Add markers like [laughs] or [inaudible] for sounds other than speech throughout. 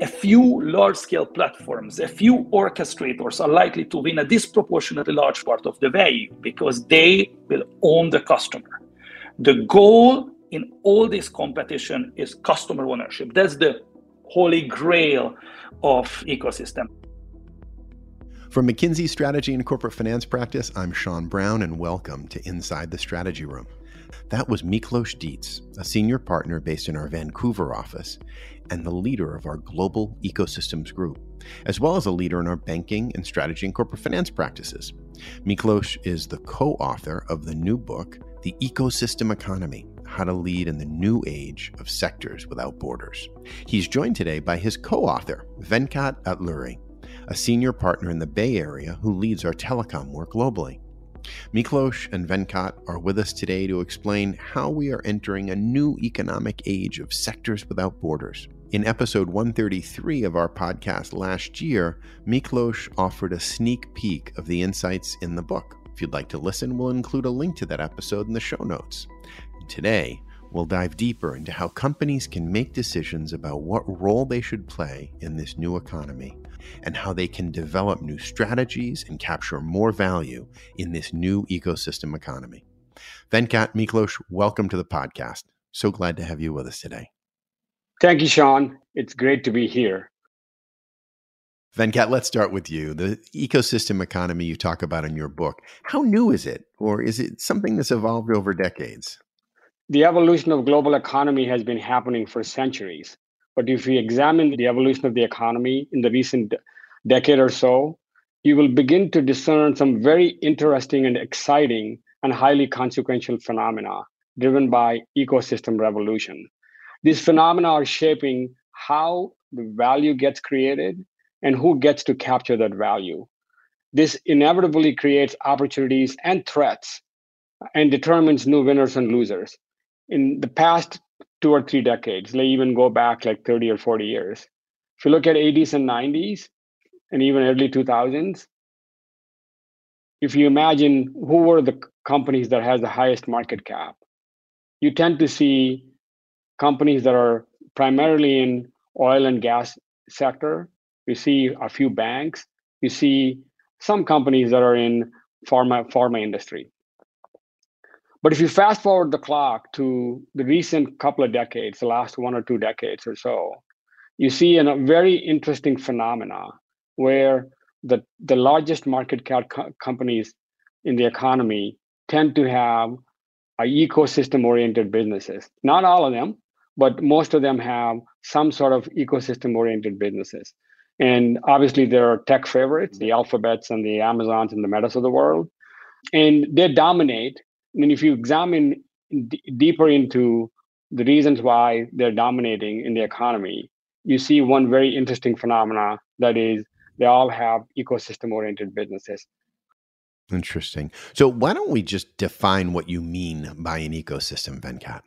a few large scale platforms, a few orchestrators are likely to win a disproportionately large part of the value because they will own the customer. The goal in all this competition is customer ownership. That's the holy grail of ecosystem. From McKinsey Strategy and Corporate Finance Practice, I'm Sean Brown, and welcome to Inside the Strategy Room. That was Miklos Dietz, a senior partner based in our Vancouver office and the leader of our global ecosystems group, as well as a leader in our banking and strategy and corporate finance practices. Miklos is the co author of the new book, The Ecosystem Economy How to Lead in the New Age of Sectors Without Borders. He's joined today by his co author, Venkat Atluri, a senior partner in the Bay Area who leads our telecom work globally. Miklos and Venkat are with us today to explain how we are entering a new economic age of sectors without borders. In episode 133 of our podcast last year, Miklos offered a sneak peek of the insights in the book. If you'd like to listen, we'll include a link to that episode in the show notes. Today, we'll dive deeper into how companies can make decisions about what role they should play in this new economy and how they can develop new strategies and capture more value in this new ecosystem economy. Venkat Miklos, welcome to the podcast. So glad to have you with us today. Thank you, Sean. It's great to be here. Venkat, let's start with you. The ecosystem economy you talk about in your book, how new is it? Or is it something that's evolved over decades? The evolution of global economy has been happening for centuries. But if you examine the evolution of the economy in the recent decade or so, you will begin to discern some very interesting and exciting and highly consequential phenomena driven by ecosystem revolution. These phenomena are shaping how the value gets created and who gets to capture that value. This inevitably creates opportunities and threats and determines new winners and losers. In the past two or three decades. They even go back like 30 or 40 years. If you look at 80s and 90s and even early 2000s, if you imagine who were the companies that has the highest market cap, you tend to see companies that are primarily in oil and gas sector. You see a few banks. You see some companies that are in pharma pharma industry. But if you fast forward the clock to the recent couple of decades, the last one or two decades or so, you see a very interesting phenomena where the, the largest market cap co- companies in the economy tend to have ecosystem oriented businesses. Not all of them, but most of them have some sort of ecosystem oriented businesses. And obviously, there are tech favorites, the alphabets and the Amazons and the metas of the world. And they dominate I mean, if you examine d- deeper into the reasons why they're dominating in the economy, you see one very interesting phenomena that is they all have ecosystem oriented businesses. Interesting. So why don't we just define what you mean by an ecosystem, Venkat?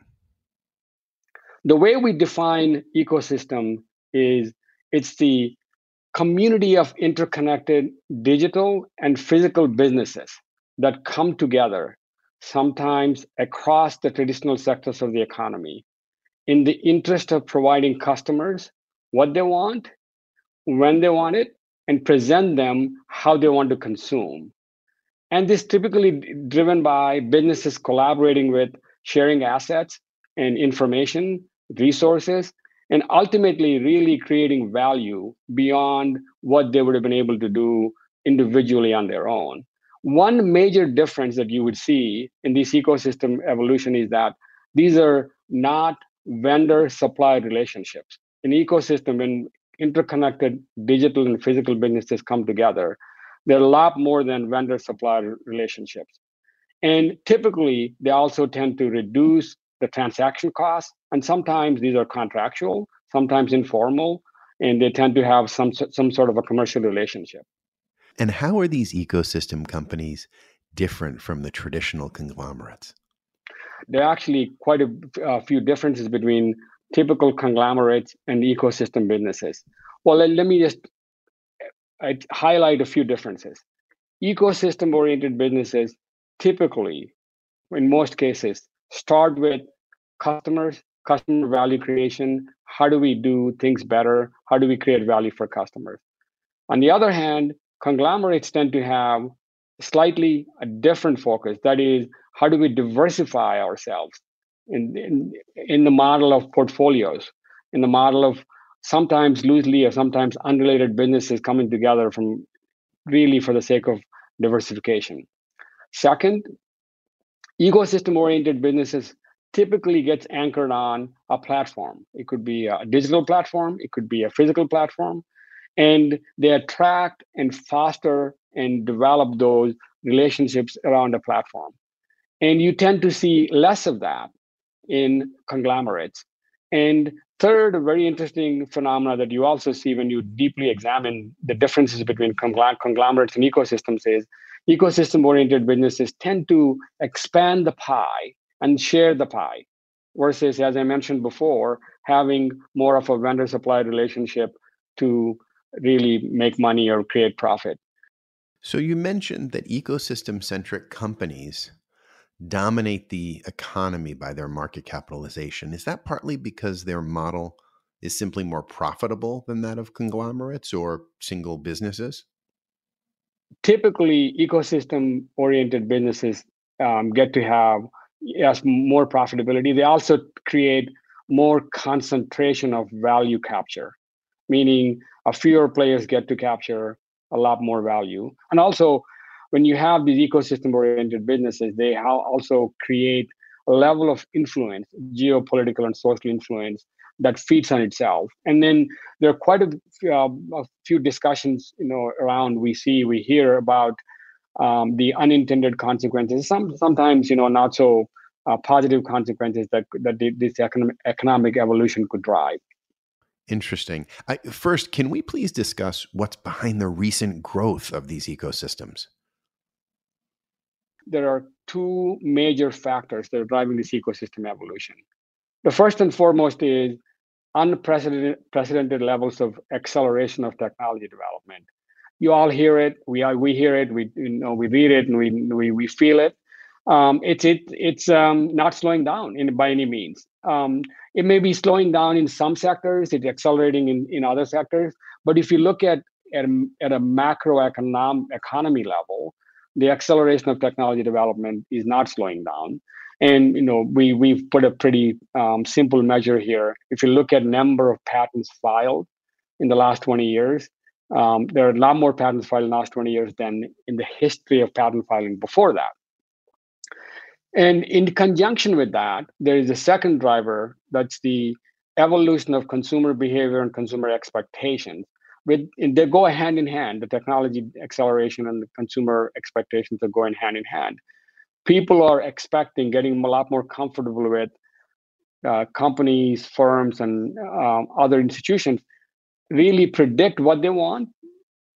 The way we define ecosystem is it's the community of interconnected digital and physical businesses that come together sometimes across the traditional sectors of the economy in the interest of providing customers what they want, when they want it, and present them how they want to consume. And this typically driven by businesses collaborating with sharing assets and information, resources, and ultimately really creating value beyond what they would have been able to do individually on their own. One major difference that you would see in this ecosystem evolution is that these are not vendor supply relationships. An ecosystem, when interconnected digital and physical businesses come together, they're a lot more than vendor supply relationships. And typically, they also tend to reduce the transaction costs. And sometimes these are contractual, sometimes informal, and they tend to have some, some sort of a commercial relationship. And how are these ecosystem companies different from the traditional conglomerates? There are actually quite a, a few differences between typical conglomerates and ecosystem businesses. Well, let, let me just eh, I highlight a few differences. Ecosystem oriented businesses typically, in most cases, start with customers customer value creation. How do we do things better? How do we create value for customers? On the other hand, conglomerates tend to have slightly a different focus. That is, how do we diversify ourselves in, in, in the model of portfolios, in the model of sometimes loosely or sometimes unrelated businesses coming together from really for the sake of diversification. Second, ecosystem oriented businesses typically gets anchored on a platform. It could be a digital platform, it could be a physical platform, and they attract and foster and develop those relationships around a platform. And you tend to see less of that in conglomerates. And third, a very interesting phenomena that you also see when you deeply examine the differences between conglomerates and ecosystems is ecosystem oriented businesses tend to expand the pie and share the pie versus as i mentioned before having more of a vendor supply relationship to really make money or create profit so you mentioned that ecosystem centric companies dominate the economy by their market capitalization. Is that partly because their model is simply more profitable than that of conglomerates or single businesses? Typically, ecosystem oriented businesses um, get to have yes, more profitability. They also create more concentration of value capture, meaning a fewer players get to capture a lot more value. And also, when you have these ecosystem oriented businesses, they also create a level of influence, geopolitical and social influence that feeds on itself. And then there are quite a, uh, a few discussions, you know, around we see, we hear about um, the unintended consequences. Some sometimes, you know, not so uh, positive consequences that that this economic economic evolution could drive. Interesting. I, first, can we please discuss what's behind the recent growth of these ecosystems? there are two major factors that are driving this ecosystem evolution. The first and foremost is unprecedented levels of acceleration of technology development. You all hear it. We are, we hear it. We you know we read it and we we, we feel it. Um, it's it it's um, not slowing down in by any means. Um, it may be slowing down in some sectors. It's accelerating in, in other sectors. But if you look at at a, at a macroeconomic economy level, the acceleration of technology development is not slowing down. And you know, we we've put a pretty um, simple measure here. If you look at number of patents filed in the last 20 years, um, there are a lot more patents filed in the last 20 years than in the history of patent filing before that. And in conjunction with that, there is a second driver that's the evolution of consumer behavior and consumer expectations. With they go hand in hand. The technology acceleration and the consumer expectations are going hand in hand. People are expecting getting a lot more comfortable with uh, companies firms and um, other institutions really predict what they want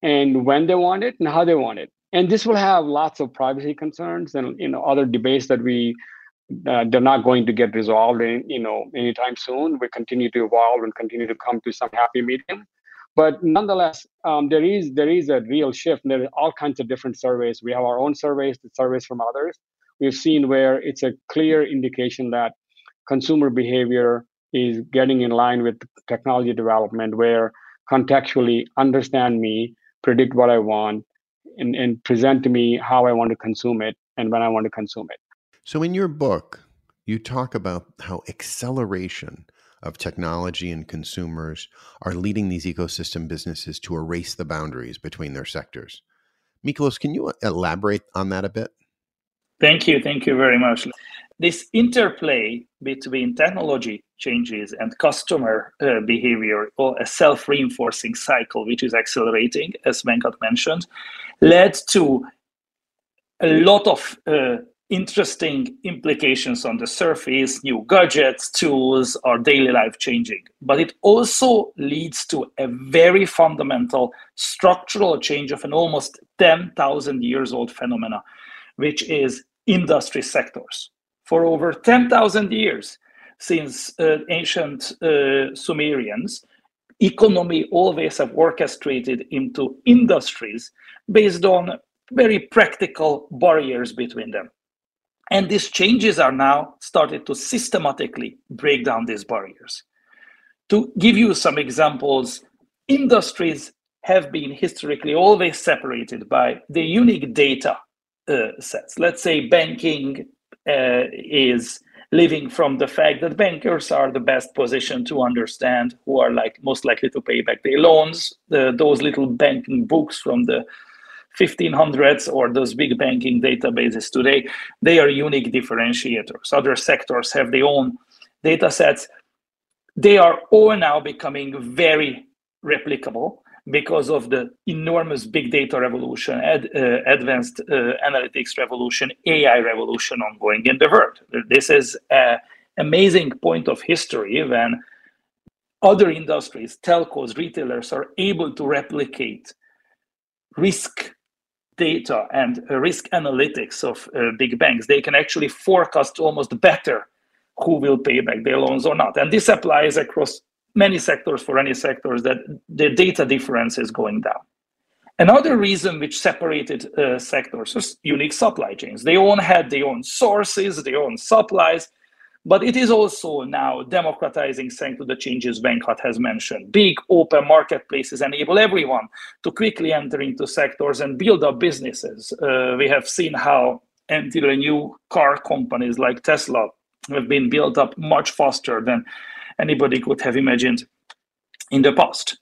and when they want it and how they want it and this will have lots of privacy concerns and you know other debates that we uh, they're not going to get resolved in, you know anytime soon we continue to evolve and continue to come to some happy medium but nonetheless, um, there is there is a real shift. And there are all kinds of different surveys. We have our own surveys, the surveys from others. We've seen where it's a clear indication that consumer behavior is getting in line with technology development, where contextually understand me, predict what I want, and, and present to me how I want to consume it and when I want to consume it. So, in your book, you talk about how acceleration of technology and consumers are leading these ecosystem businesses to erase the boundaries between their sectors. Miklos, can you elaborate on that a bit? Thank you. Thank you very much. This interplay between technology changes and customer uh, behavior, or a self reinforcing cycle, which is accelerating, as Venkat mentioned, led to a lot of uh, interesting implications on the surface, new gadgets, tools, our daily life changing. But it also leads to a very fundamental structural change of an almost 10,000 years old phenomena, which is industry sectors. For over 10,000 years, since uh, ancient uh, Sumerians, economy always have orchestrated into industries based on very practical barriers between them And these changes are now started to systematically break down these barriers. To give you some examples, industries have been historically always separated by the unique data uh, sets. Let's say banking uh, is living from the fact that bankers are the best position to understand who are like most likely to pay back their loans. The, those little banking books from the 1500s or those big banking databases today, they are unique differentiators. Other sectors have their own data sets. They are all now becoming very replicable because of the enormous big data revolution, ad, uh, advanced uh, analytics revolution, AI revolution ongoing in the world. This is an amazing point of history when other industries, telcos, retailers are able to replicate risk data and uh, risk analytics of uh, big banks. They can actually forecast almost better who will pay back their loans or not. And this applies across many sectors for any sectors that the data difference is going down. Another reason which separated uh, sectors was unique supply chains. They all had their own sources, their own supplies, but it is also now democratizing thanks to the changes Venkat has mentioned. Big open marketplaces enable everyone to quickly enter into sectors and build up businesses. Uh, we have seen how until new car companies like Tesla have been built up much faster than anybody could have imagined in the past.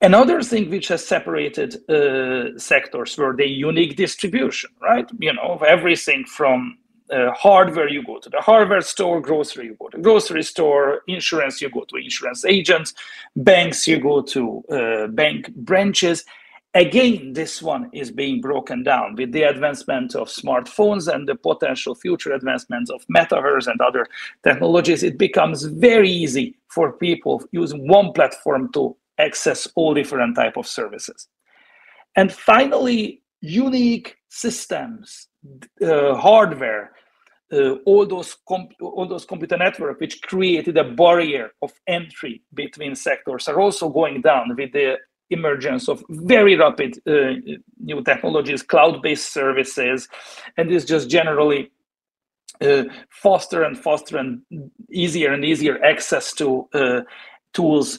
Another thing which has separated uh, sectors were the unique distribution, right? You know, everything from uh, hardware, you go to the hardware store, grocery, you go to grocery store, insurance, you go to insurance agents, banks, you go to uh, bank branches. Again, this one is being broken down with the advancement of smartphones and the potential future advancements of metaverse and other technologies. It becomes very easy for people using one platform to access all different type of services. And finally, unique systems, uh, hardware, uh, all those all those computer network which created a barrier of entry between sectors are also going down with the emergence of very rapid uh, new technologies, cloud-based services, and it's just generally uh, faster and faster and easier and easier access to uh, tools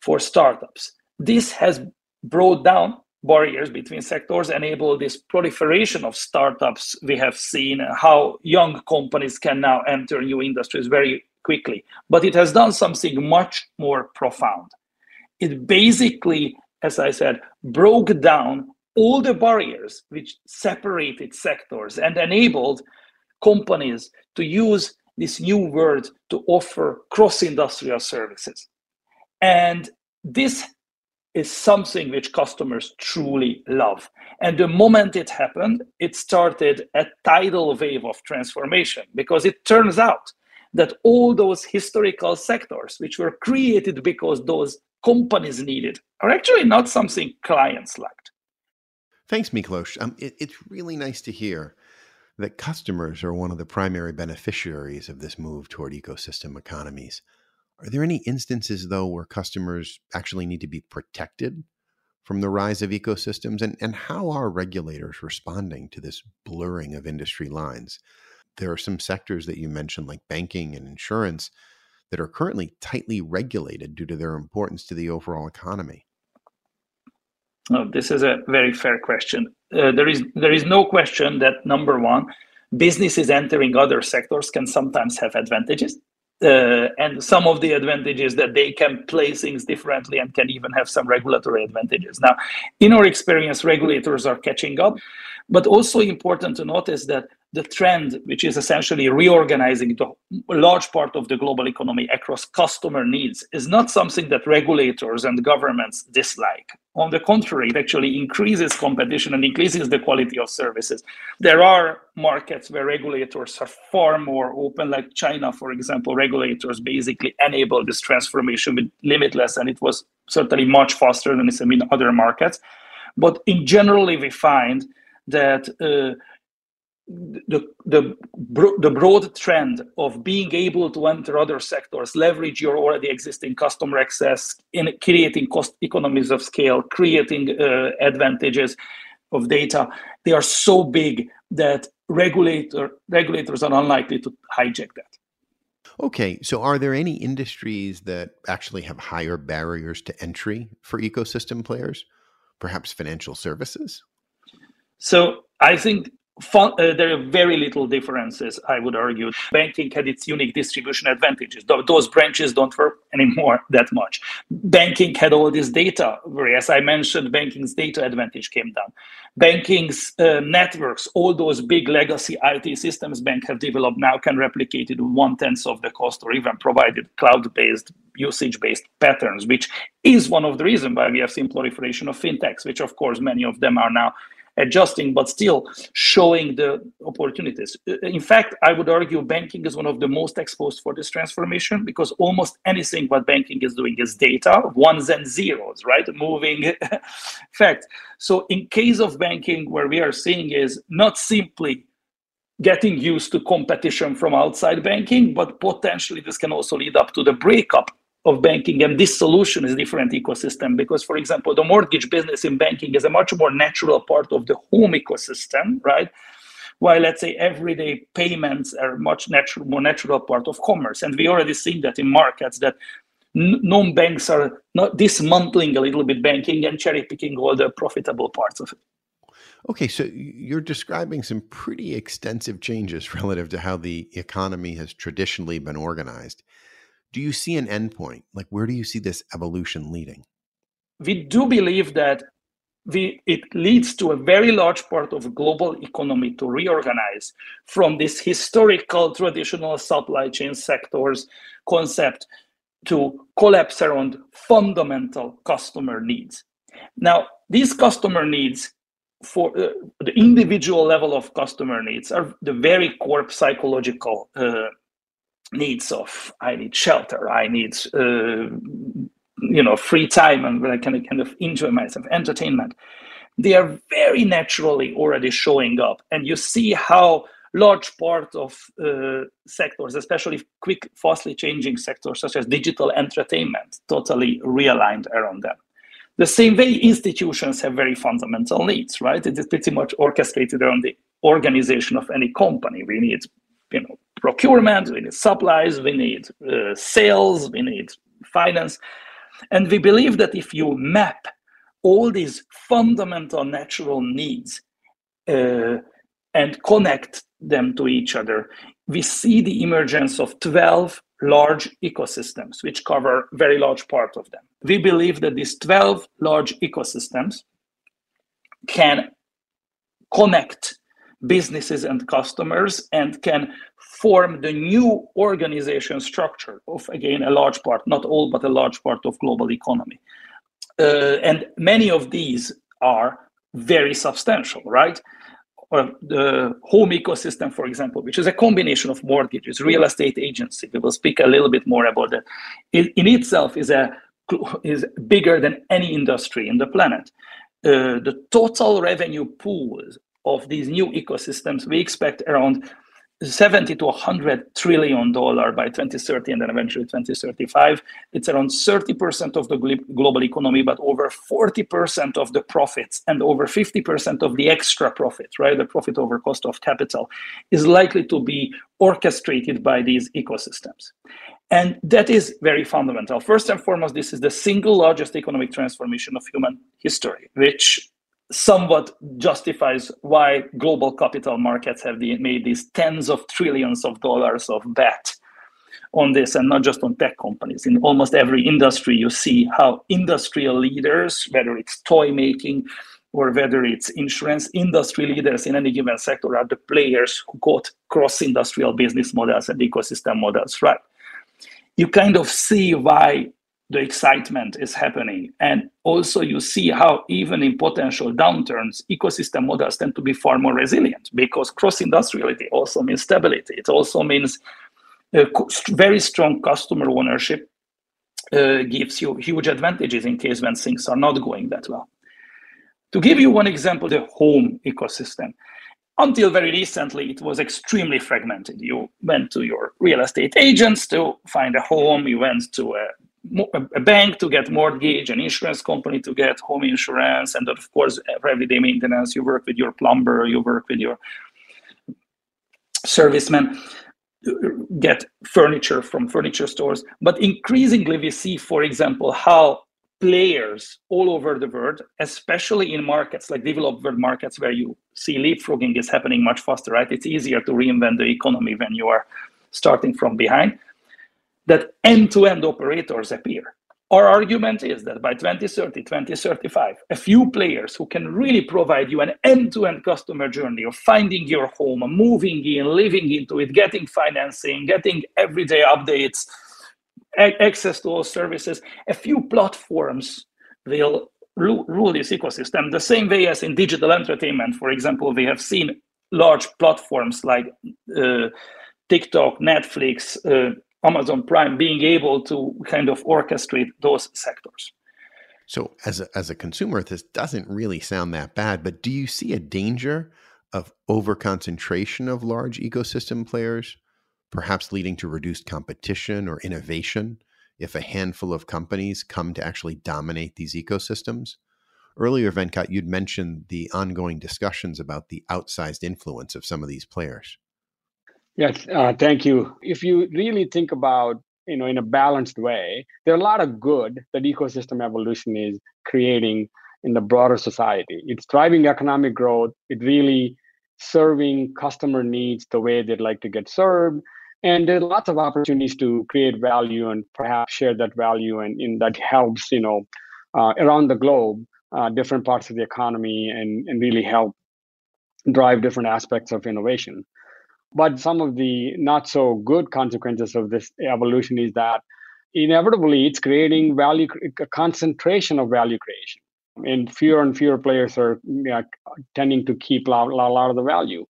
for startups. This has brought down barriers between sectors, enabled this proliferation of startups. We have seen how young companies can now enter new industries very quickly, but it has done something much more profound. It basically as I said, broke down all the barriers which separated sectors and enabled companies to use this new word to offer cross industrial services. And this is something which customers truly love. And the moment it happened, it started a tidal wave of transformation because it turns out that all those historical sectors, which were created because those companies needed are actually not something clients liked. Thanks, Miklos. Um, it, it's really nice to hear that customers are one of the primary beneficiaries of this move toward ecosystem economies. Are there any instances, though, where customers actually need to be protected from the rise of ecosystems? And, and how are regulators responding to this blurring of industry lines? There are some sectors that you mentioned, like banking and insurance, that are currently tightly regulated due to their importance to the overall economy? Oh, this is a very fair question. Uh, there is there is no question that number one, businesses entering other sectors can sometimes have advantages, uh, and some of the advantages that they can play things differently and can even have some regulatory advantages. Now, in our experience, regulators are catching up, but also important to notice that the trend, which is essentially reorganizing the large part of the global economy across customer needs, is not something that regulators and governments dislike. On the contrary, it actually increases competition and increases the quality of services. There are markets where regulators are far more open, like China, for example. Regulators basically enable this transformation with limitless, and it was certainly much faster than it's in other markets. But in generally, we find that uh, the, the, the broad trend of being able to enter other sectors, leverage your already existing customer access in creating cost economies of scale, creating uh, advantages of data, they are so big that regulator regulators are unlikely to hijack that. Okay, so are there any industries that actually have higher barriers to entry for ecosystem players? Perhaps financial services? So I think Fun, uh, there are very little differences, I would argue. Banking had its unique distribution advantages. Those branches don't work anymore that much. Banking had all this data, where, as I mentioned, banking's data advantage came down. Banking's uh, networks, all those big legacy IT systems bank have developed now can replicate it one tenth of the cost or even provided cloud-based, usage-based patterns, which is one of the reasons why we have seen proliferation of fintechs, which of course many of them are now adjusting, but still showing the opportunities. Uh, in fact, I would argue banking is one of the most exposed for this transformation because almost anything what banking is doing is data, ones and zeros, right? Moving [laughs] fact. So in case of banking, where we are seeing is not simply getting used to competition from outside banking, but potentially this can also lead up to the breakup of banking and this solution is different ecosystem because for example the mortgage business in banking is a much more natural part of the home ecosystem right? While let's say everyday payments are much natural more natural part of commerce. And we already seen that in markets that non-banks are not dismantling a little bit banking and cherry picking all the profitable parts of it. Okay, so you're describing some pretty extensive changes [laughs] relative to how the economy has traditionally been organized do you see an endpoint? Like, where do you see this evolution leading? We do believe that we, it leads to a very large part of global economy to reorganize from this historical traditional supply chain sectors concept to collapse around fundamental customer needs. Now, these customer needs for uh, the individual level of customer needs are the very core psychological uh, needs of I need shelter, I need uh, you know free time, and where I can kind of enjoy myself, entertainment. They are very naturally already showing up, and you see how large part of uh, sectors, especially quick, fastly changing sectors such as digital entertainment, totally realigned around them. The same way institutions have very fundamental needs, right? It is pretty much orchestrated around the organization of any company. We need, you know, procurement, we need supplies, we need uh, sales, we need finance. And we believe that if you map all these fundamental natural needs uh, and connect them to each other, we see the emergence of 12 large ecosystems, which cover very large part of them. We believe that these 12 large ecosystems can connect businesses and customers and can form the new organization structure of, again, a large part, not all, but a large part of global economy. Uh, and many of these are very substantial, right? Uh, the home ecosystem, for example, which is a combination of mortgages, real estate agency. We will speak a little bit more about that. It, in itself is a is bigger than any industry in the planet. Uh, the total revenue pools of these new ecosystems, we expect around 70 to 100 trillion dollar by 2030 and then eventually 2035 it's around 30% of the global economy but over 40% of the profits and over 50% of the extra profit right? The profit over cost of capital is likely to be orchestrated by these ecosystems. And that is very fundamental. First and foremost this is the single largest economic transformation of human history which somewhat justifies why global capital markets have made these tens of trillions of dollars of bet on this and not just on tech companies. In almost every industry you see how industrial leaders whether it's toy making or whether it's insurance industry leaders in any given sector are the players who got cross industrial business models and ecosystem models right. You kind of see why the excitement is happening. And also, you see how even in potential downturns, ecosystem models tend to be far more resilient because cross industriality also means stability. It also means very strong customer ownership uh, gives you huge advantages in case when things are not going that well. To give you one example, the home ecosystem. Until very recently, it was extremely fragmented. You went to your real estate agents to find a home, you went to a a bank to get mortgage, an insurance company to get home insurance, and of course, everyday maintenance, you work with your plumber, you work with your servicemen get furniture from furniture stores. But increasingly, we see, for example, how players all over the world, especially in markets like developed world markets where you see leapfrogging is happening much faster, right? It's easier to reinvent the economy when you are starting from behind, that end to end operators appear. Our argument is that by 2030, 2035, a few players who can really provide you an end to end customer journey of finding your home, moving in, living into it, getting financing, getting everyday updates, access to all services, a few platforms will rule this ecosystem. The same way as in digital entertainment, for example, we have seen large platforms like uh, TikTok, Netflix, uh, Amazon Prime being able to kind of orchestrate those sectors. So, as a, as a consumer, this doesn't really sound that bad, but do you see a danger of overconcentration of large ecosystem players, perhaps leading to reduced competition or innovation if a handful of companies come to actually dominate these ecosystems? Earlier, Venkat, you'd mentioned the ongoing discussions about the outsized influence of some of these players. Yes, uh, thank you. If you really think about, you know, in a balanced way, there are a lot of good that ecosystem evolution is creating in the broader society. It's driving economic growth. It really serving customer needs the way they'd like to get served. And there are lots of opportunities to create value and perhaps share that value, and, and that helps, you know, uh, around the globe, uh, different parts of the economy, and, and really help drive different aspects of innovation. But some of the not so good consequences of this evolution is that inevitably it's creating value, a concentration of value creation. And fewer and fewer players are you know, tending to keep a lot, a lot of the value.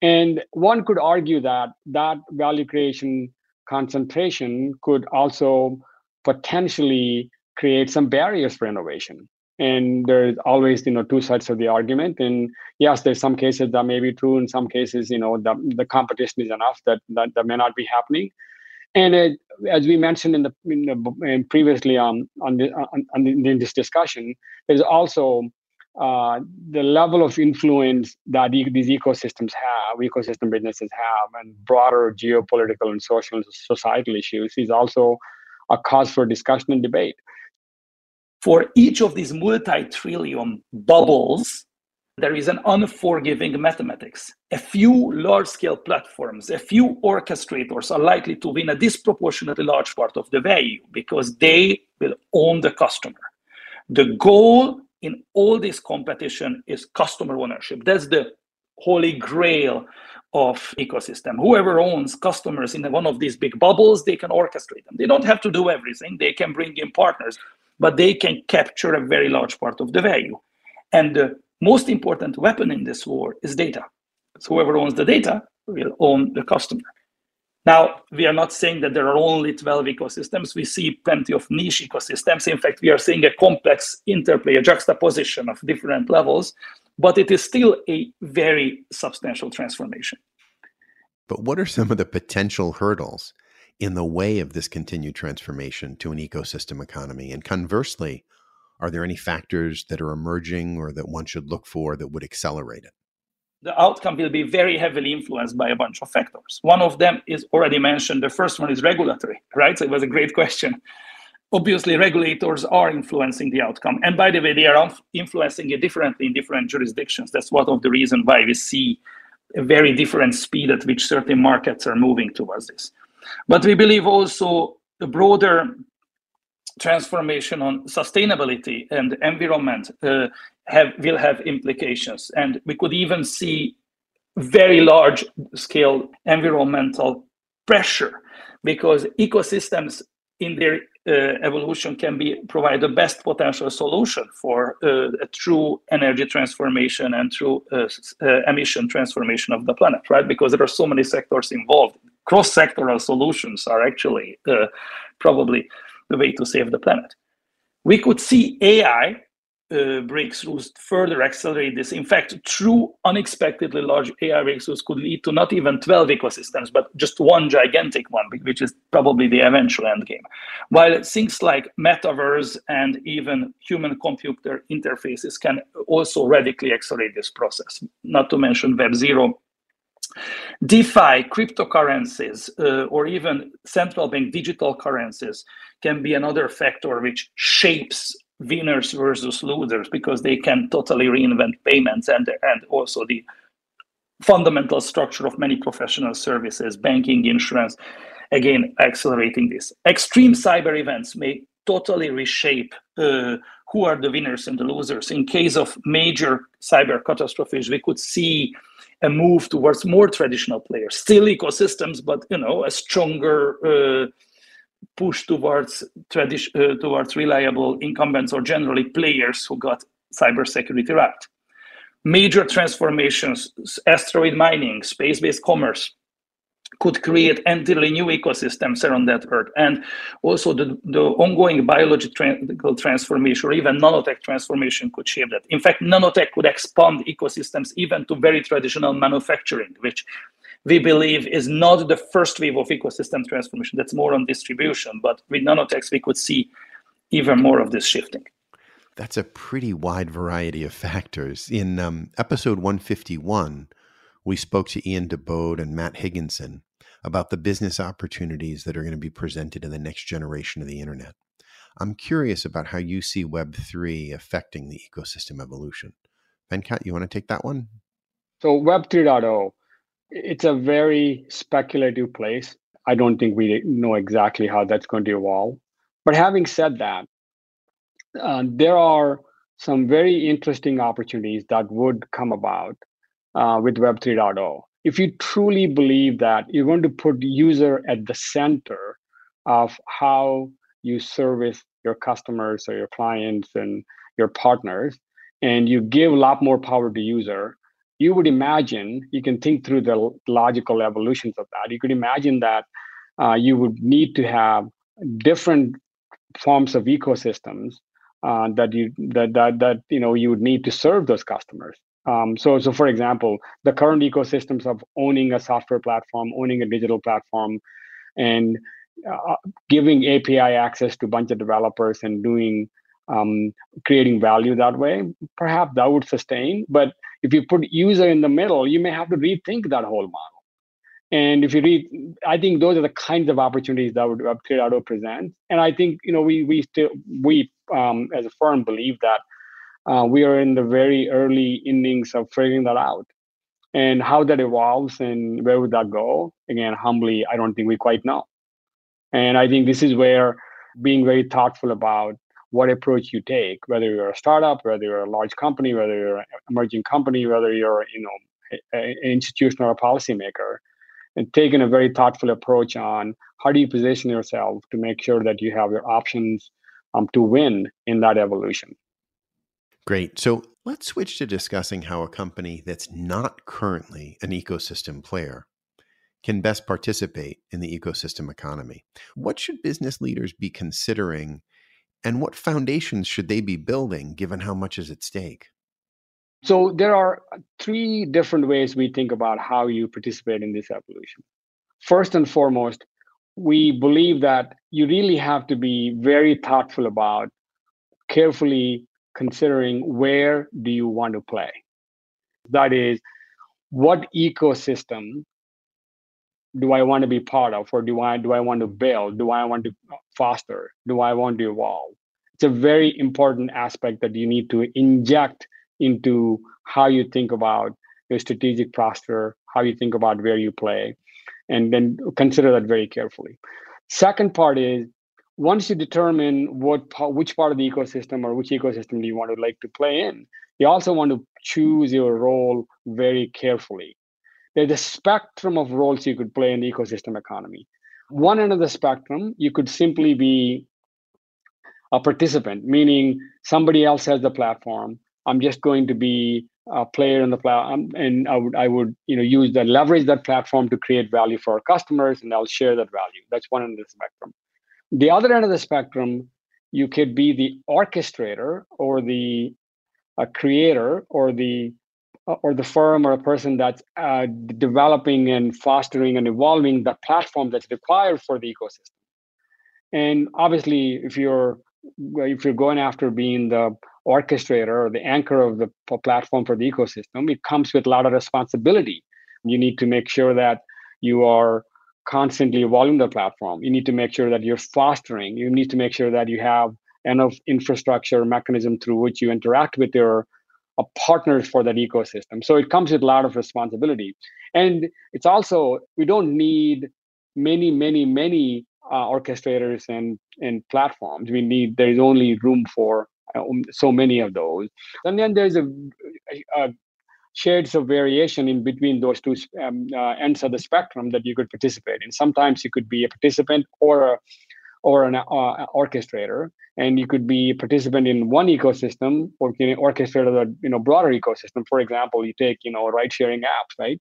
And one could argue that that value creation concentration could also potentially create some barriers for innovation and there's always you know two sides of the argument. And yes there's some cases that may be true in some cases you know the, the competition is enough that, that that may not be happening. And it, as we mentioned in the, in the previously on on, the, on, on in this discussion there's also uh, the level of influence that e- these ecosystems have, ecosystem businesses have, and broader geopolitical and social and societal issues is also a cause for discussion and debate for each of these multi-trillion bubbles, there is an unforgiving mathematics. A few large-scale platforms, a few orchestrators are likely to win a disproportionately large part of the value because they will own the customer. The goal in all this competition is customer ownership. That's the holy grail of ecosystem. Whoever owns customers in one of these big bubbles, they can orchestrate them. They don't have to do everything. They can bring in partners but they can capture a very large part of the value. And the most important weapon in this war is data. So whoever owns the data will own the customer. Now, we are not saying that there are only 12 ecosystems. We see plenty of niche ecosystems. In fact, we are seeing a complex interplay, a juxtaposition of different levels, but it is still a very substantial transformation. But what are some of the potential hurdles in the way of this continued transformation to an ecosystem economy? And conversely, are there any factors that are emerging or that one should look for that would accelerate it? The outcome will be very heavily influenced by a bunch of factors. One of them is already mentioned. The first one is regulatory, right? So it was a great [laughs] question. Obviously, regulators are influencing the outcome. And by the way, they are influencing it differently in different jurisdictions. That's one of the reasons why we see a very different speed at which certain markets are moving towards this. But we believe also the broader transformation on sustainability and environment uh, have, will have implications. And we could even see very large scale environmental pressure because ecosystems in their uh, evolution can be provide the best potential solution for uh, a true energy transformation and true uh, uh emission transformation of the planet right because there are so many sectors involved cross-sectoral solutions are actually uh, probably the way to save the planet. We could see AI uh, breakthroughs further accelerate this. In fact, true unexpectedly large AI breakthroughs could lead to not even 12 ecosystems, but just one gigantic one, which is probably the eventual end game. While things like metaverse and even human computer interfaces can also radically accelerate this process, not to mention Web Zero DeFi, cryptocurrencies, uh, or even central bank digital currencies can be another factor which shapes winners versus losers because they can totally reinvent payments and, and also the fundamental structure of many professional services, banking, insurance, again, accelerating this. Extreme cyber events may totally reshape uh, who are the winners and the losers. In case of major cyber catastrophes, we could see a move towards more traditional players, still ecosystems, but you know, a stronger uh, push towards tradi- uh, towards reliable incumbents or generally players who got cybersecurity right major transformations, asteroid mining, space-based commerce, could create entirely new ecosystems around that earth. And also the, the ongoing biological transformation or even nanotech transformation could shape that. In fact, nanotech could expand ecosystems even to very traditional manufacturing, which we believe is not the first wave of ecosystem transformation. That's more on distribution. But with nanotechs, we could see even more of this shifting. That's a pretty wide variety of factors. In um, episode 151, we spoke to Ian DeBode and Matt Higginson about the business opportunities that are going to be presented in the next generation of the internet. I'm curious about how you see Web3 affecting the ecosystem evolution. Venkat, you want to take that one? So, Web 3.0, it's a very speculative place. I don't think we know exactly how that's going to evolve. But having said that, uh, there are some very interesting opportunities that would come about uh, with Web 3.0. If you truly believe that you're going to put user at the center of how you service your customers or your clients and your partners, and you give a lot more power to user, you would imagine you can think through the logical evolutions of that. You could imagine that uh, you would need to have different forms of ecosystems uh, that you that that that you know you would need to serve those customers. Um, so so for example, the current ecosystems of owning a software platform, owning a digital platform, and uh, giving API access to a bunch of developers and doing um, creating value that way, perhaps that would sustain. But if you put user in the middle, you may have to rethink that whole model. And if you read, I think those are the kinds of opportunities that would Web 3.0 present. And I think you know we we still we um, as a firm believe that uh, we are in the very early innings of figuring that out. And how that evolves and where would that go? Again, humbly, I don't think we quite know. And I think this is where being very thoughtful about what approach you take, whether you're a startup, whether you're a large company, whether you're an emerging company, whether you're you know an institutional or a policymaker, and taking a very thoughtful approach on how do you position yourself to make sure that you have your options um, to win in that evolution. Great. So let's switch to discussing how a company that's not currently an ecosystem player can best participate in the ecosystem economy. What should business leaders be considering, and what foundations should they be building given how much is at stake? So there are three different ways we think about how you participate in this evolution. First and foremost, we believe that you really have to be very thoughtful about carefully considering where do you want to play. That is, what ecosystem do I want to be part of, or do I do I want to build? Do I want to foster? Do I want to evolve? It's a very important aspect that you need to inject into how you think about your strategic posture, how you think about where you play, and then consider that very carefully. Second part is once you determine what which part of the ecosystem or which ecosystem do you want to like to play in, you also want to choose your role very carefully. There's a spectrum of roles you could play in the ecosystem economy. One end of the spectrum, you could simply be a participant, meaning somebody else has the platform I'm just going to be a player in the platform, um, and I would I would you know use that leverage that platform to create value for our customers, and I'll share that value. That's one end of the spectrum. The other end of the spectrum, you could be the orchestrator or the a creator or the or the firm or a person that's uh, developing and fostering and evolving the platform that's required for the ecosystem. And obviously, if you're if you're going after being the orchestrator or the anchor of the platform for the ecosystem, it comes with a lot of responsibility. You need to make sure that you are constantly evolving the platform. You need to make sure that you're fostering. You need to make sure that you have enough infrastructure mechanism through which you interact with your uh, partners for that ecosystem. So it comes with a lot of responsibility. And it's also, we don't need many, many, many uh, orchestrators and, and platforms. We need, there's only room for um, so many of those. And then there's a, a, shades of variation in between those two um, uh, ends of the spectrum that you could participate in. Sometimes you could be a participant or a, or an uh, orchestrator, and you could be a participant in one ecosystem or can orchestrate a you know broader ecosystem. For example, you take you know ride sharing apps, right?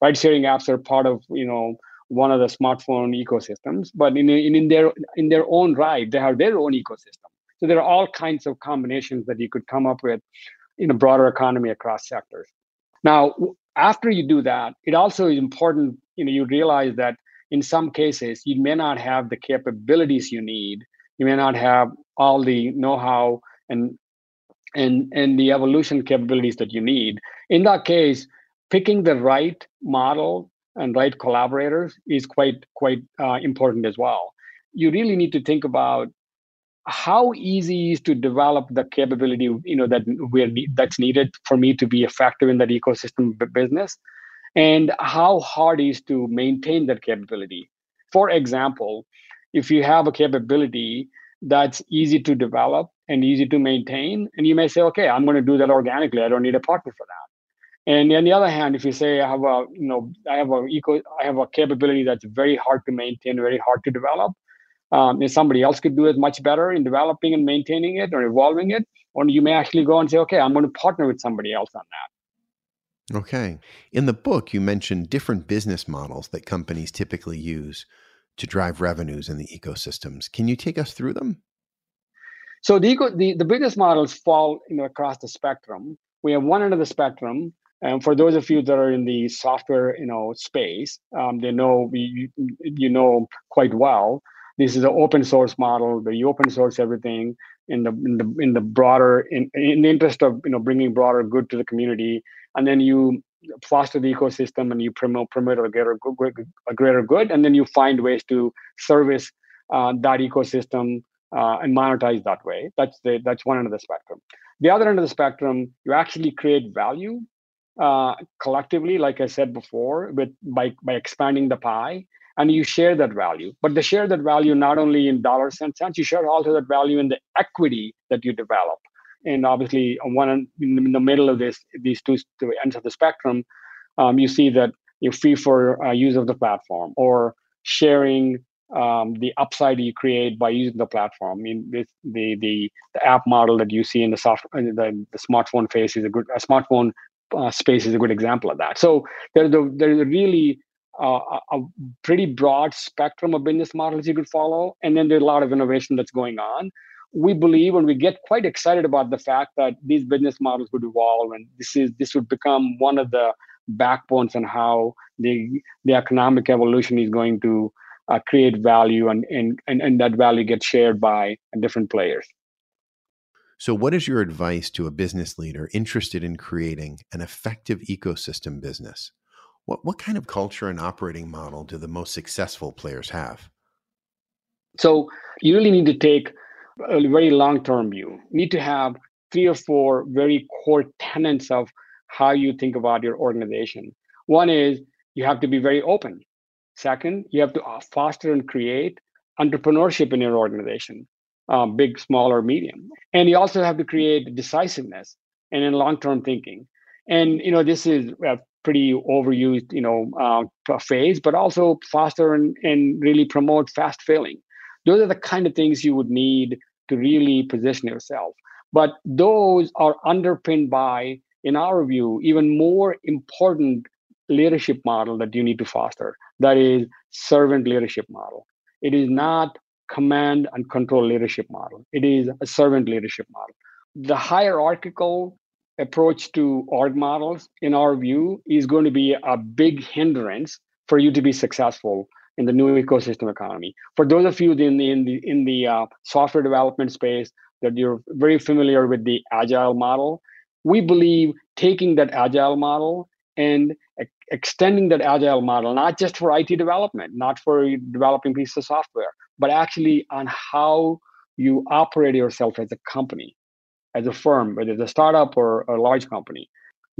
Ride sharing apps are part of you know one of the smartphone ecosystems, but in, in, in their in their own right, they have their own ecosystem. So there are all kinds of combinations that you could come up with in a broader economy across sectors. Now, after you do that, it also is important, you know, you realize that in some cases you may not have the capabilities you need. You may not have all the know-how and and and the evolution capabilities that you need. In that case, picking the right model and right collaborators is quite quite uh, important as well. You really need to think about how easy is to develop the capability you know that we're that's needed for me to be effective in that ecosystem business? And how hard is to maintain that capability? For example if you have a capability that's easy to develop and easy to maintain and you may say okay i'm going to do that organically. I don't need a partner for that. And on the other hand if you say i have a you know i have a eco i have a capability that's very hard to maintain very hard to develop um, if somebody else could do it much better in developing and maintaining it or evolving it, or you may actually go and say, okay, I'm going to partner with somebody else on that. Okay. In the book, you mentioned different business models that companies typically use to drive revenues in the ecosystems. Can you take us through them? So the, eco, the, the business models fall you know, across the spectrum. We have one end of the spectrum, and for those of you that are in the software you know space, um, they know we, you know quite well this is an open source model where you open source everything in the in the in the broader in, in the interest of you know bringing broader good to the community. And then you foster the ecosystem and you promote promote a greater a greater good. And then you find ways to service uh, that ecosystem uh, and monetize that way. That's the that's one end of the spectrum. The other end of the spectrum you actually create value uh, collectively like i said before with by by expanding the pie and you share that value. But they share that value not only in dollars and cents, you share also that value in the equity that you develop. And obviously, on one in the middle of this, these two ends of the spectrum, um, you see that you fee for uh, use of the platform or sharing um, the upside you create by using the platform. I mean, this, the the the app model that you see in the soft the, the smartphone face is a good a smartphone uh, space is a good example of that. So there's a there's a really uh, a pretty broad spectrum of business models you could follow. And then there's a lot of innovation that's going on. We believe and we get quite excited about the fact that these business models would evolve and this is this would become one of the backbones on how the the economic evolution is going to uh, create value and, and and and that value gets shared by different players. So, what is your advice to a business leader interested in creating an effective ecosystem business? What, what kind of culture and operating model do the most successful players have? So you really need to take a very long-term view. You need to have three or four very core tenets of how you think about your organization. One is you have to be very open. Second, you have to uh, foster and create entrepreneurship in your organization, um, big, small, or medium. And you also have to create decisiveness and in long-term thinking. And you know this is uh, pretty overused, you know, uh, phase, but also faster and, and really promote fast failing. Those are the kind of things you would need to really position yourself. But those are underpinned by, in our view, even more important leadership model that you need to foster. That is servant leadership model. It is not command and control leadership model. It is a servant leadership model. The hierarchical approach to org models, in our view, is going to be a big hindrance for you to be successful in the new ecosystem economy. For those of you in the in the in the uh, software development space that you're very familiar with the agile model, we believe taking that agile model and extending that agile model, not just for IT development, not for developing pieces of software, but actually on how you operate yourself as a company, as a firm, whether it's a startup or a large company,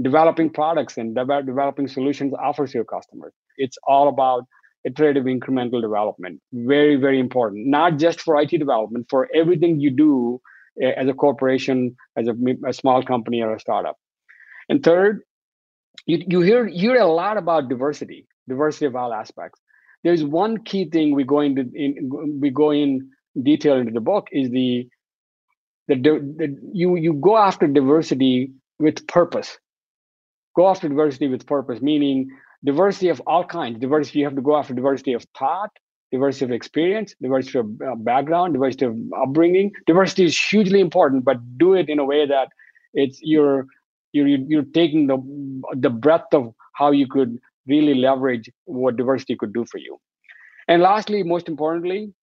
developing products and de- developing solutions offers your customers. It's all about iterative incremental development. Very, very important. Not just for IT development, for everything you do eh, as a corporation, as a, a small company or a startup. And third, you, you hear hear a lot about diversity, diversity of all aspects. There's one key thing we go into in, we go in detail into the book is the the you you go after diversity with purpose. Go after diversity with purpose, meaning diversity of all kinds. Diversity you have to go after diversity of thought, diversity of experience, diversity of uh, background, diversity of upbringing. Diversity is hugely important, but do it in a way that it's you're you're you're taking the the breadth of how you could really leverage what diversity could do for you. And lastly, most importantly,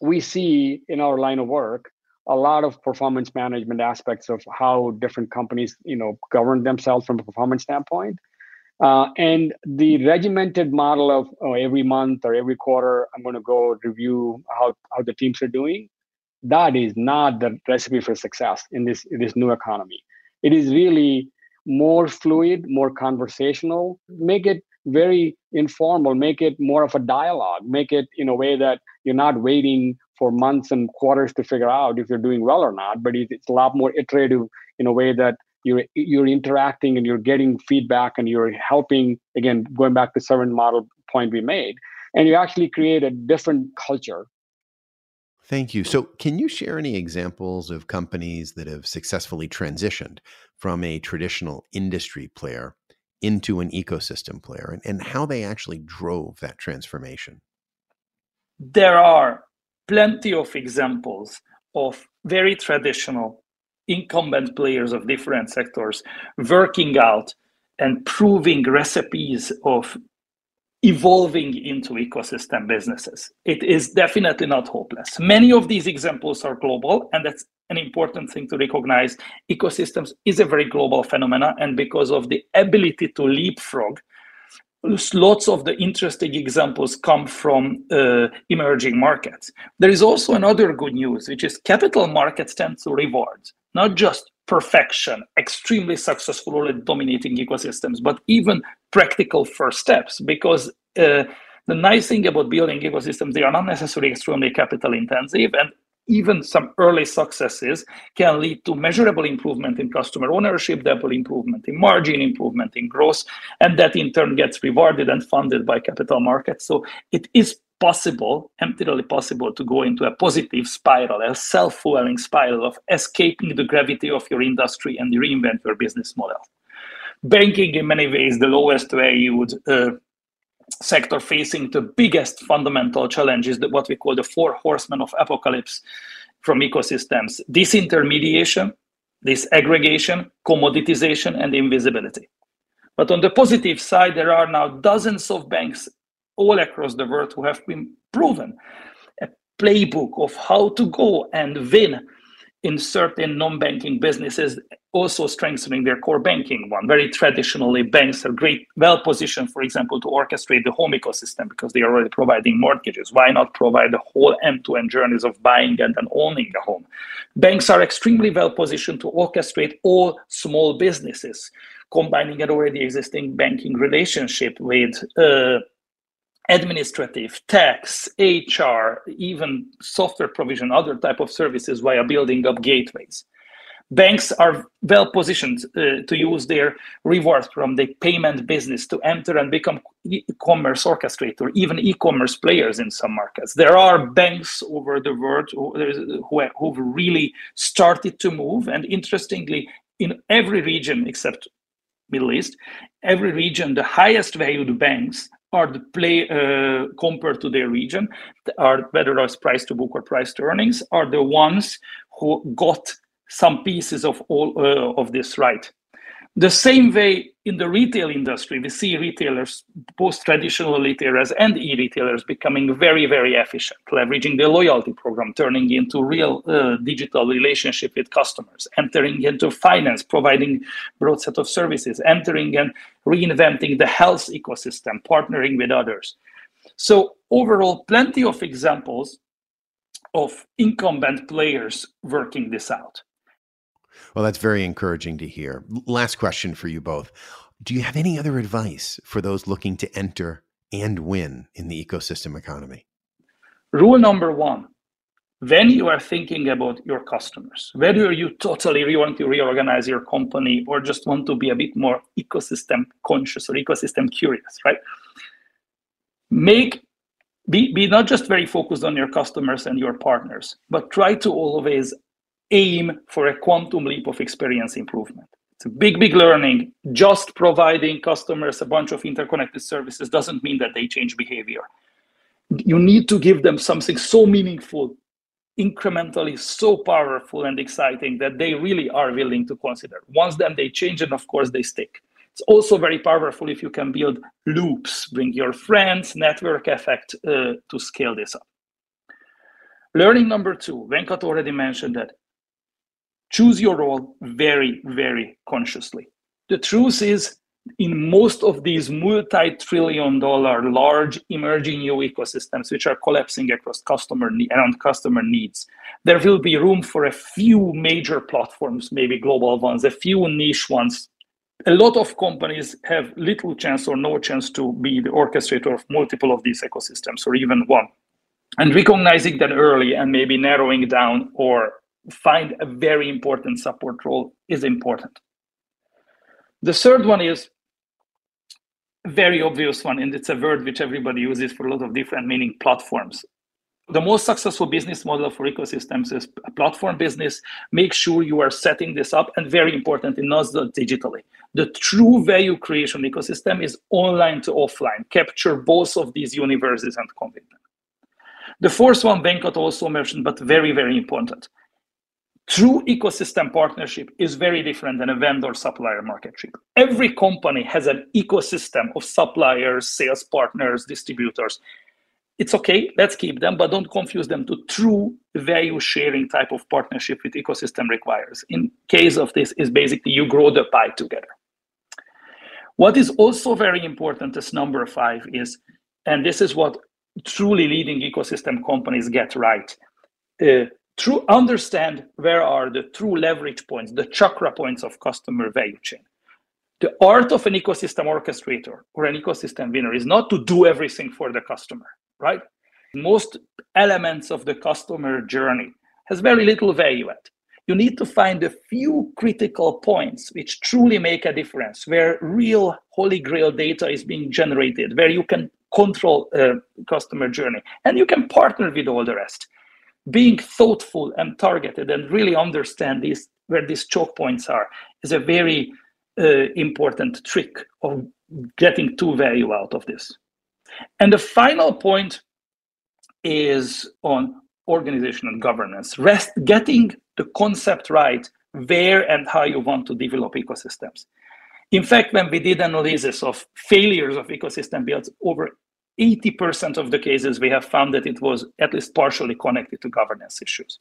we see in our line of work a lot of performance management aspects of how different companies you know govern themselves from a performance standpoint. Uh, and the regimented model of oh, every month or every quarter i'm going to go review how, how the teams are doing that is not the recipe for success in this in this new economy. It is really more fluid more conversational make it very informal make it more of a dialogue make it in a way that you're not waiting for months and quarters to figure out if you're doing well or not but it's a lot more iterative in a way that you're you're interacting and you're getting feedback and you're helping again going back to servant model point we made and you actually create a different culture Thank you. So, can you share any examples of companies that have successfully transitioned from a traditional industry player into an ecosystem player and, and how they actually drove that transformation? There are plenty of examples of very traditional incumbent players of different sectors working out and proving recipes of evolving into ecosystem businesses. It is definitely not hopeless. Many of these examples are global, and that's an important thing to recognize. Ecosystems is a very global phenomena, and because of the ability to leapfrog, lots of the interesting examples come from uh, emerging markets. There is also another good news, which is capital markets tend to reward not just perfection, extremely successful or dominating ecosystems, but even practical first steps. Because uh, the nice thing about building ecosystems, they are not necessarily extremely capital intensive, and even some early successes can lead to measurable improvement in customer ownership, double improvement in margin, improvement in growth, and that in turn gets rewarded and funded by capital markets. So it is possible, entirely possible, to go into a positive spiral, a self fulfilling spiral of escaping the gravity of your industry and reinvent your business model. Banking, in many ways, the lowest valued uh, sector facing the biggest fundamental challenges, that what we call the four horsemen of apocalypse from ecosystems disintermediation, disaggregation, commoditization, and invisibility. But on the positive side, there are now dozens of banks all across the world who have been proven a playbook of how to go and win in certain non-banking businesses also strengthening their core banking one. Very traditionally banks are great well positioned for example to orchestrate the home ecosystem because they are already providing mortgages. Why not provide the whole end-to-end journeys of buying and then owning a home? Banks are extremely well positioned to orchestrate all small businesses combining an already existing banking relationship with uh, administrative, tax, HR, even software provision, other type of services via building up gateways. Banks are well positioned uh, to use their rewards from the payment business to enter and become e-commerce orchestrator, even e-commerce players in some markets. There are banks over the world who, who, who've really started to move, and interestingly, in every region except Middle East, every region, the highest valued banks are the play uh, compared to their region, are whether it's price to book or price to earnings, are the ones who got some pieces of all uh, of this right. The same way in the retail industry, we see retailers, both traditional retailers and e-retailers, becoming very, very efficient, leveraging the loyalty program, turning into real uh, digital relationship with customers, entering into finance, providing broad set of services, entering and reinventing the health ecosystem, partnering with others. So overall, plenty of examples of incumbent players working this out. Well, that's very encouraging to hear. Last question for you both. Do you have any other advice for those looking to enter and win in the ecosystem economy? Rule number one when you are thinking about your customers, whether you totally want to reorganize your company or just want to be a bit more ecosystem conscious or ecosystem curious, right? Make be, be not just very focused on your customers and your partners, but try to always aim for a quantum leap of experience improvement. It's a big, big learning. Just providing customers a bunch of interconnected services doesn't mean that they change behavior. You need to give them something so meaningful, incrementally so powerful and exciting that they really are willing to consider. Once then they change, and of course they stick. It's also very powerful if you can build loops, bring your friends, network effect uh, to scale this up. Learning number two, Venkat already mentioned that choose your role very, very consciously. The truth is, in most of these multi trillion dollar large emerging new ecosystems, which are collapsing across customer ne- around customer needs, there will be room for a few major platforms, maybe global ones, a few niche ones. A lot of companies have little chance or no chance to be the orchestrator of multiple of these ecosystems or even one. And recognizing that early and maybe narrowing down or find a very important support role is important. The third one is very obvious one, and it's a word which everybody uses for a lot of different meaning platforms. The most successful business model for ecosystems is a platform business. Make sure you are setting this up, and very important, in not digitally. The true value creation ecosystem is online to offline. Capture both of these universes and combine them. The fourth one, Venkat also mentioned, but very, very important True ecosystem partnership is very different than a vendor supplier market marketship. Every company has an ecosystem of suppliers, sales partners, distributors. It's okay, let's keep them, but don't confuse them to true value sharing type of partnership with ecosystem requires. In case of this is basically you grow the pie together. What is also very important as number five is, and this is what truly leading ecosystem companies get right. Uh, true understand where are the true leverage points, the chakra points of customer value chain. The art of an ecosystem orchestrator or an ecosystem winner is not to do everything for the customer, right? Most elements of the customer journey has very little value add. You need to find a few critical points which truly make a difference, where real holy grail data is being generated, where you can control a customer journey, and you can partner with all the rest being thoughtful and targeted and really understand these where these choke points are is a very uh, important trick of getting true value out of this. And the final point is on organization and governance. Rest, getting the concept right where and how you want to develop ecosystems. In fact, when we did analysis of failures of ecosystem builds, over 80% of the cases we have found that it was at least partially connected to governance issues.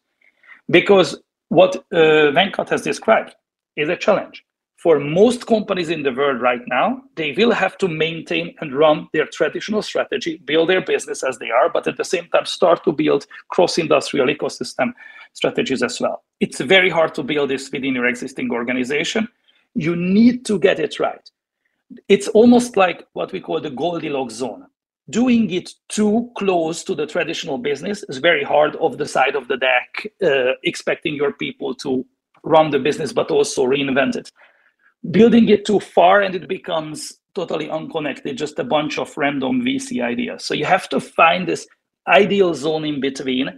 Because what uh, Venkat has described is a challenge. For most companies in the world right now, they will have to maintain and run their traditional strategy, build their business as they are, but at the same time start to build cross-industrial ecosystem strategies as well. It's very hard to build this within your existing organization. You need to get it right. It's almost like what we call the Goldilocks zone doing it too close to the traditional business is very hard off the side of the deck, uh, expecting your people to run the business but also reinvent it. Building it too far and it becomes totally unconnected, just a bunch of random VC ideas. So you have to find this ideal zone in between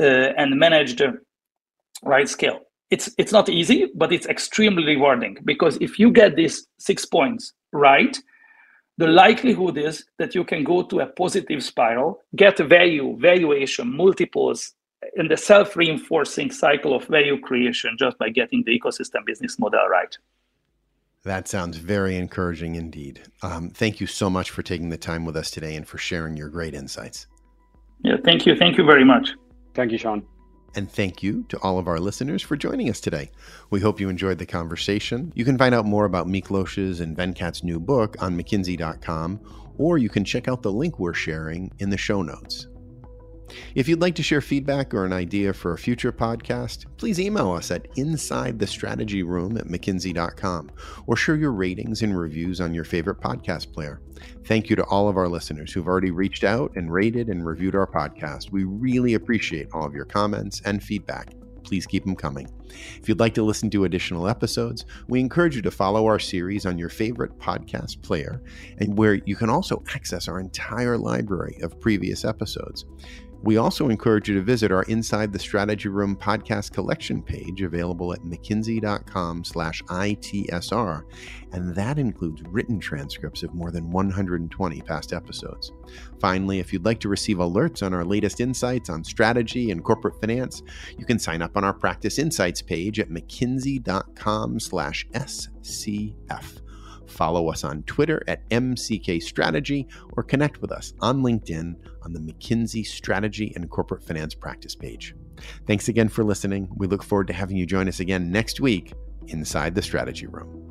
uh, and manage the right scale. It's it's not easy, but it's extremely rewarding because if you get these six points right, the likelihood is that you can go to a positive spiral, get value, valuation, multiples, in the self reinforcing cycle of value creation just by getting the ecosystem business model right. That sounds very encouraging indeed. Um, thank you so much for taking the time with us today and for sharing your great insights. Yeah, thank you. Thank you very much. Thank you, Sean. And thank you to all of our listeners for joining us today. We hope you enjoyed the conversation. You can find out more about Miklós's and Venkat's new book on McKinsey.com, or you can check out the link we're sharing in the show notes. If you'd like to share feedback or an idea for a future podcast, please email us at insidethestrategyroom at mckinsey.com or share your ratings and reviews on your favorite podcast player. Thank you to all of our listeners who've already reached out and rated and reviewed our podcast. We really appreciate all of your comments and feedback. Please keep them coming. If you'd like to listen to additional episodes, we encourage you to follow our series on your favorite podcast player, and where you can also access our entire library of previous episodes. We also encourage you to visit our Inside the Strategy Room podcast collection page available at mckinsey.com slash ITSR, and that includes written transcripts of more than 120 past episodes. Finally, if you'd like to receive alerts on our latest insights on strategy and corporate finance, you can sign up on our Practice Insights page at mckinsey.com slash SCF. Follow us on Twitter at MCK Strategy or connect with us on LinkedIn on the McKinsey Strategy and Corporate Finance Practice page. Thanks again for listening. We look forward to having you join us again next week inside the Strategy Room.